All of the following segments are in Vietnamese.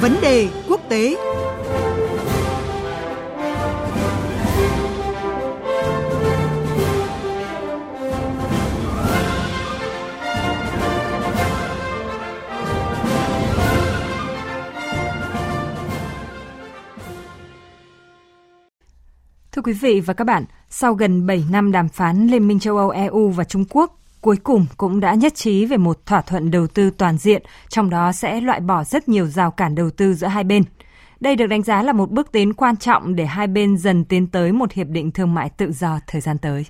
Vấn đề quốc tế. Thưa quý vị và các bạn, sau gần 7 năm đàm phán Liên minh châu Âu EU và Trung Quốc cuối cùng cũng đã nhất trí về một thỏa thuận đầu tư toàn diện, trong đó sẽ loại bỏ rất nhiều rào cản đầu tư giữa hai bên. Đây được đánh giá là một bước tiến quan trọng để hai bên dần tiến tới một hiệp định thương mại tự do thời gian tới.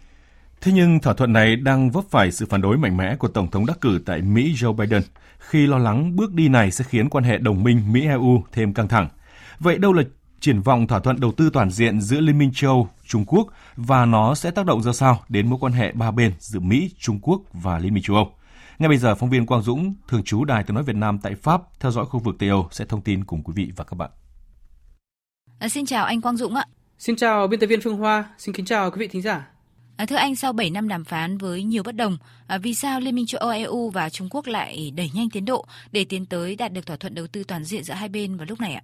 Thế nhưng thỏa thuận này đang vấp phải sự phản đối mạnh mẽ của Tổng thống đắc cử tại Mỹ Joe Biden khi lo lắng bước đi này sẽ khiến quan hệ đồng minh Mỹ-EU thêm căng thẳng. Vậy đâu là triển vọng thỏa thuận đầu tư toàn diện giữa Liên minh châu Trung Quốc và nó sẽ tác động ra sao đến mối quan hệ ba bên giữa Mỹ, Trung Quốc và Liên minh châu Âu. Ngay bây giờ, phóng viên Quang Dũng, thường trú Đài tiếng nói Việt Nam tại Pháp, theo dõi khu vực Tây Âu sẽ thông tin cùng quý vị và các bạn. À, xin chào anh Quang Dũng ạ. Xin chào biên tập viên Phương Hoa, xin kính chào quý vị thính giả. À, thưa anh, sau 7 năm đàm phán với nhiều bất đồng, à, vì sao Liên minh châu Âu EU và Trung Quốc lại đẩy nhanh tiến độ để tiến tới đạt được thỏa thuận đầu tư toàn diện giữa hai bên vào lúc này ạ?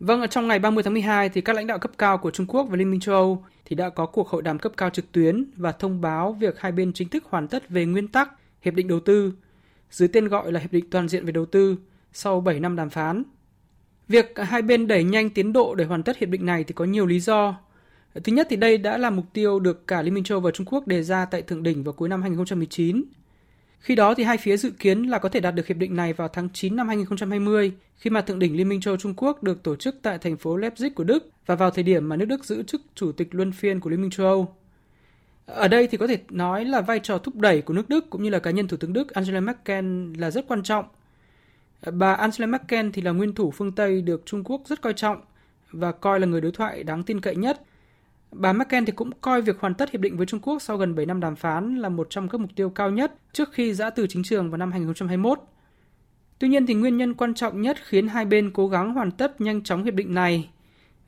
Vâng, ở trong ngày 30 tháng 12 thì các lãnh đạo cấp cao của Trung Quốc và Liên minh châu Âu thì đã có cuộc hội đàm cấp cao trực tuyến và thông báo việc hai bên chính thức hoàn tất về nguyên tắc hiệp định đầu tư dưới tên gọi là hiệp định toàn diện về đầu tư sau 7 năm đàm phán. Việc hai bên đẩy nhanh tiến độ để hoàn tất hiệp định này thì có nhiều lý do. Thứ nhất thì đây đã là mục tiêu được cả Liên minh châu và Trung Quốc đề ra tại thượng đỉnh vào cuối năm 2019 khi đó thì hai phía dự kiến là có thể đạt được hiệp định này vào tháng 9 năm 2020 khi mà thượng đỉnh Liên minh châu Trung Quốc được tổ chức tại thành phố Leipzig của Đức và vào thời điểm mà nước Đức giữ chức chủ tịch luân phiên của Liên minh châu Âu. Ở đây thì có thể nói là vai trò thúc đẩy của nước Đức cũng như là cá nhân Thủ tướng Đức Angela Merkel là rất quan trọng. Bà Angela Merkel thì là nguyên thủ phương Tây được Trung Quốc rất coi trọng và coi là người đối thoại đáng tin cậy nhất – Bà Merkel thì cũng coi việc hoàn tất hiệp định với Trung Quốc sau gần 7 năm đàm phán là một trong các mục tiêu cao nhất trước khi giã từ chính trường vào năm 2021. Tuy nhiên thì nguyên nhân quan trọng nhất khiến hai bên cố gắng hoàn tất nhanh chóng hiệp định này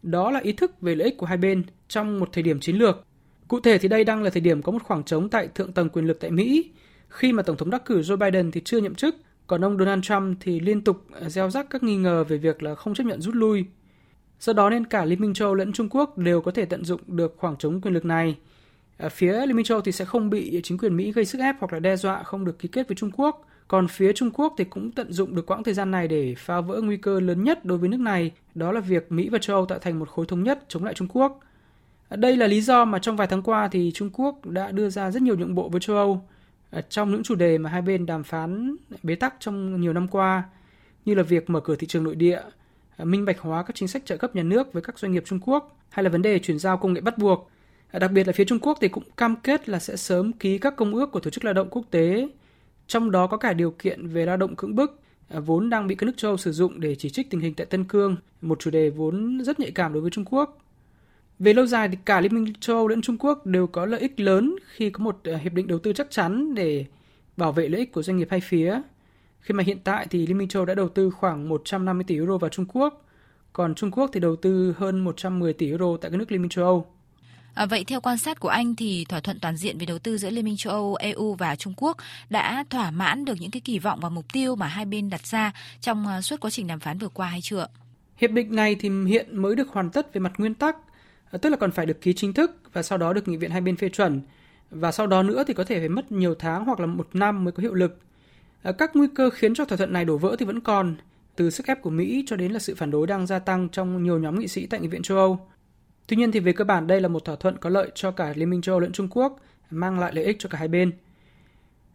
đó là ý thức về lợi ích của hai bên trong một thời điểm chiến lược. Cụ thể thì đây đang là thời điểm có một khoảng trống tại thượng tầng quyền lực tại Mỹ, khi mà Tổng thống đắc cử Joe Biden thì chưa nhậm chức, còn ông Donald Trump thì liên tục gieo rắc các nghi ngờ về việc là không chấp nhận rút lui Do đó nên cả Liên minh châu lẫn Trung Quốc đều có thể tận dụng được khoảng trống quyền lực này. Ở phía Liên minh châu thì sẽ không bị chính quyền Mỹ gây sức ép hoặc là đe dọa không được ký kết với Trung Quốc. Còn phía Trung Quốc thì cũng tận dụng được quãng thời gian này để phá vỡ nguy cơ lớn nhất đối với nước này, đó là việc Mỹ và châu Âu tạo thành một khối thống nhất chống lại Trung Quốc. À, đây là lý do mà trong vài tháng qua thì Trung Quốc đã đưa ra rất nhiều nhượng bộ với châu Âu à, trong những chủ đề mà hai bên đàm phán bế tắc trong nhiều năm qua, như là việc mở cửa thị trường nội địa, Ờ, minh bạch hóa các chính sách trợ cấp nhà nước với các doanh nghiệp Trung Quốc hay là vấn đề chuyển giao công nghệ bắt buộc. Ờ, đặc biệt là phía Trung Quốc thì cũng cam kết là sẽ sớm ký các công ước của Tổ chức Lao động Quốc tế, trong đó có cả điều kiện về lao động cưỡng bức ờ, vốn đang bị các nước châu sử dụng để chỉ trích tình hình tại Tân Cương, một chủ đề vốn rất nhạy cảm đối với Trung Quốc. Về lâu dài thì cả Liên minh châu Âu lẫn Trung Quốc đều có lợi ích lớn khi có một hiệp định đầu tư chắc chắn để bảo vệ lợi ích của doanh nghiệp hai phía khi mà hiện tại thì Liên minh châu đã đầu tư khoảng 150 tỷ euro vào Trung Quốc, còn Trung Quốc thì đầu tư hơn 110 tỷ euro tại các nước Liên minh châu Âu. À, vậy theo quan sát của anh thì thỏa thuận toàn diện về đầu tư giữa Liên minh châu Âu, EU và Trung Quốc đã thỏa mãn được những cái kỳ vọng và mục tiêu mà hai bên đặt ra trong uh, suốt quá trình đàm phán vừa qua hay chưa? Hiệp định này thì hiện mới được hoàn tất về mặt nguyên tắc, à, tức là còn phải được ký chính thức và sau đó được nghị viện hai bên phê chuẩn và sau đó nữa thì có thể phải mất nhiều tháng hoặc là một năm mới có hiệu lực. Ờ, các nguy cơ khiến cho thỏa thuận này đổ vỡ thì vẫn còn, từ sức ép của Mỹ cho đến là sự phản đối đang gia tăng trong nhiều nhóm nghị sĩ tại Nghị viện châu Âu. Tuy nhiên thì về cơ bản đây là một thỏa thuận có lợi cho cả Liên minh châu Âu lẫn Trung Quốc, mang lại lợi ích cho cả hai bên.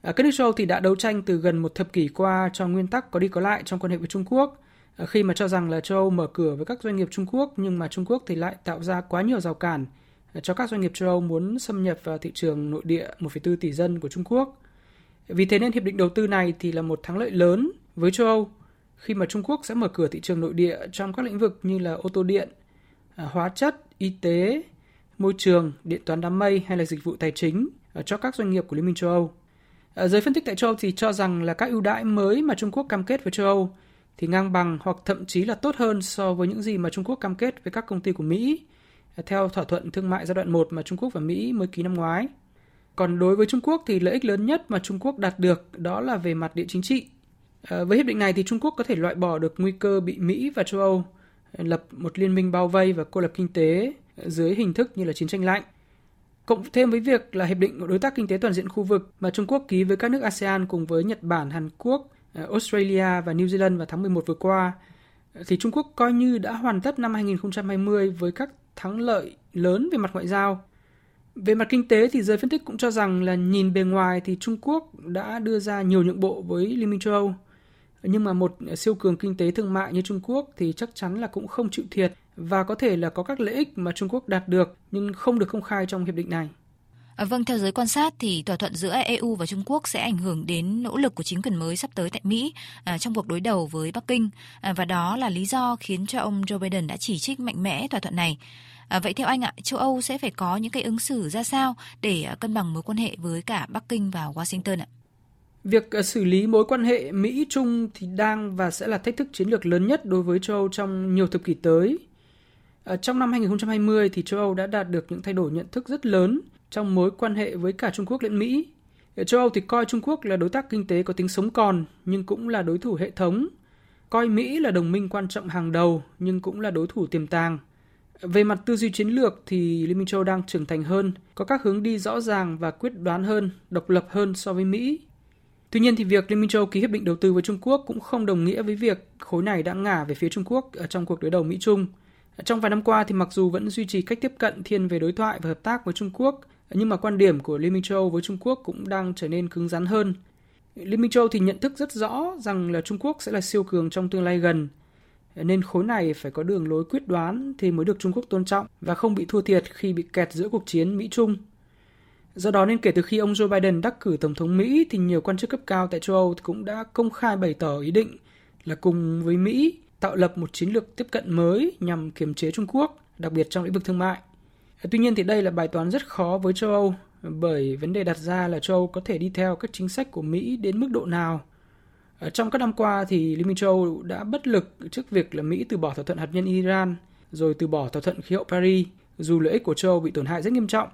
Ờ, các nước châu Âu thì đã đấu tranh từ gần một thập kỷ qua cho nguyên tắc có đi có lại trong quan hệ với Trung Quốc, ờ, khi mà cho rằng là châu Âu mở cửa với các doanh nghiệp Trung Quốc nhưng mà Trung Quốc thì lại tạo ra quá nhiều rào cản cho các doanh nghiệp châu Âu muốn xâm nhập vào thị trường nội địa 1,4 tỷ dân của Trung Quốc. Vì thế nên hiệp định đầu tư này thì là một thắng lợi lớn với châu Âu khi mà Trung Quốc sẽ mở cửa thị trường nội địa trong các lĩnh vực như là ô tô điện, à, hóa chất, y tế, môi trường, điện toán đám mây hay là dịch vụ tài chính à, cho các doanh nghiệp của Liên minh châu Âu. À, giới phân tích tại châu Âu thì cho rằng là các ưu đãi mới mà Trung Quốc cam kết với châu Âu thì ngang bằng hoặc thậm chí là tốt hơn so với những gì mà Trung Quốc cam kết với các công ty của Mỹ theo thỏa thuận thương mại giai đoạn 1 mà Trung Quốc và Mỹ mới ký năm ngoái. Còn đối với Trung Quốc thì lợi ích lớn nhất mà Trung Quốc đạt được đó là về mặt địa chính trị. À, với hiệp định này thì Trung Quốc có thể loại bỏ được nguy cơ bị Mỹ và châu Âu ờ, lập một liên minh bao vây và cô lập kinh tế ờ, dưới hình thức như là chiến tranh lạnh. Cộng thêm với việc là hiệp định đối tác kinh tế toàn diện khu vực mà Trung Quốc ký với các nước ASEAN cùng với Nhật Bản, Hàn Quốc, Australia và New Zealand vào tháng 11 vừa qua, thì Trung Quốc coi như đã hoàn tất năm 2020 với các thắng lợi lớn về mặt ngoại giao. Về mặt kinh tế thì giới phân tích cũng cho rằng là nhìn bề ngoài thì Trung Quốc đã đưa ra nhiều nhượng bộ với Liên minh châu Âu. Nhưng mà một siêu cường kinh tế thương mại như Trung Quốc thì chắc chắn là cũng không chịu thiệt và có thể là có các lợi ích mà Trung Quốc đạt được nhưng không được công khai trong hiệp định này. À, vâng, theo giới quan sát thì thỏa thuận giữa EU và Trung Quốc sẽ ảnh hưởng đến nỗ lực của chính quyền mới sắp tới tại Mỹ à, trong cuộc đối đầu với Bắc Kinh à, và đó là lý do khiến cho ông Joe Biden đã chỉ trích mạnh mẽ thỏa thuận này. À, vậy theo anh ạ, châu Âu sẽ phải có những cái ứng xử ra sao để à, cân bằng mối quan hệ với cả Bắc Kinh và Washington ạ? Việc à, xử lý mối quan hệ Mỹ-Trung thì đang và sẽ là thách thức chiến lược lớn nhất đối với châu Âu trong nhiều thập kỷ tới. À, trong năm 2020 thì châu Âu đã đạt được những thay đổi nhận thức rất lớn trong mối quan hệ với cả Trung Quốc lẫn Mỹ. Ở châu Âu thì coi Trung Quốc là đối tác kinh tế có tính sống còn nhưng cũng là đối thủ hệ thống. Coi Mỹ là đồng minh quan trọng hàng đầu nhưng cũng là đối thủ tiềm tàng. Về mặt tư duy chiến lược thì Liên minh châu đang trưởng thành hơn, có các hướng đi rõ ràng và quyết đoán hơn, độc lập hơn so với Mỹ. Tuy nhiên thì việc Liên minh châu ký hiệp định đầu tư với Trung Quốc cũng không đồng nghĩa với việc khối này đã ngả về phía Trung Quốc ở trong cuộc đối đầu Mỹ Trung. Trong vài năm qua thì mặc dù vẫn duy trì cách tiếp cận thiên về đối thoại và hợp tác với Trung Quốc, nhưng mà quan điểm của Liên minh châu với Trung Quốc cũng đang trở nên cứng rắn hơn. Liên minh châu thì nhận thức rất rõ rằng là Trung Quốc sẽ là siêu cường trong tương lai gần, nên khối này phải có đường lối quyết đoán thì mới được Trung Quốc tôn trọng và không bị thua thiệt khi bị kẹt giữa cuộc chiến Mỹ-Trung. Do đó nên kể từ khi ông Joe Biden đắc cử Tổng thống Mỹ thì nhiều quan chức cấp cao tại châu Âu cũng đã công khai bày tỏ ý định là cùng với Mỹ tạo lập một chiến lược tiếp cận mới nhằm kiềm chế Trung Quốc, đặc biệt trong lĩnh vực thương mại. Tuy nhiên thì đây là bài toán rất khó với châu Âu bởi vấn đề đặt ra là châu Âu có thể đi theo các chính sách của Mỹ đến mức độ nào. Ờ, trong các năm qua thì Liên minh châu Âu đã bất lực trước việc là Mỹ từ bỏ thỏa thuận hạt nhân Iran rồi từ bỏ thỏa thuận khí hậu Paris dù lợi ích của châu Âu bị tổn hại rất nghiêm trọng.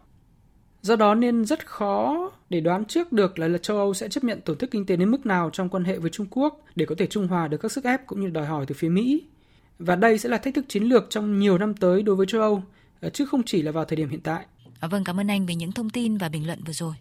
Do đó nên rất khó để đoán trước được là, là châu Âu sẽ chấp nhận tổn thất kinh tế đến mức nào trong quan hệ với Trung Quốc để có thể trung hòa được các sức ép cũng như đòi hỏi từ phía Mỹ. Và đây sẽ là thách thức chiến lược trong nhiều năm tới đối với châu Âu, ờ, chứ không chỉ là vào thời điểm hiện tại. À, vâng, cảm ơn anh về những thông tin và bình luận vừa rồi.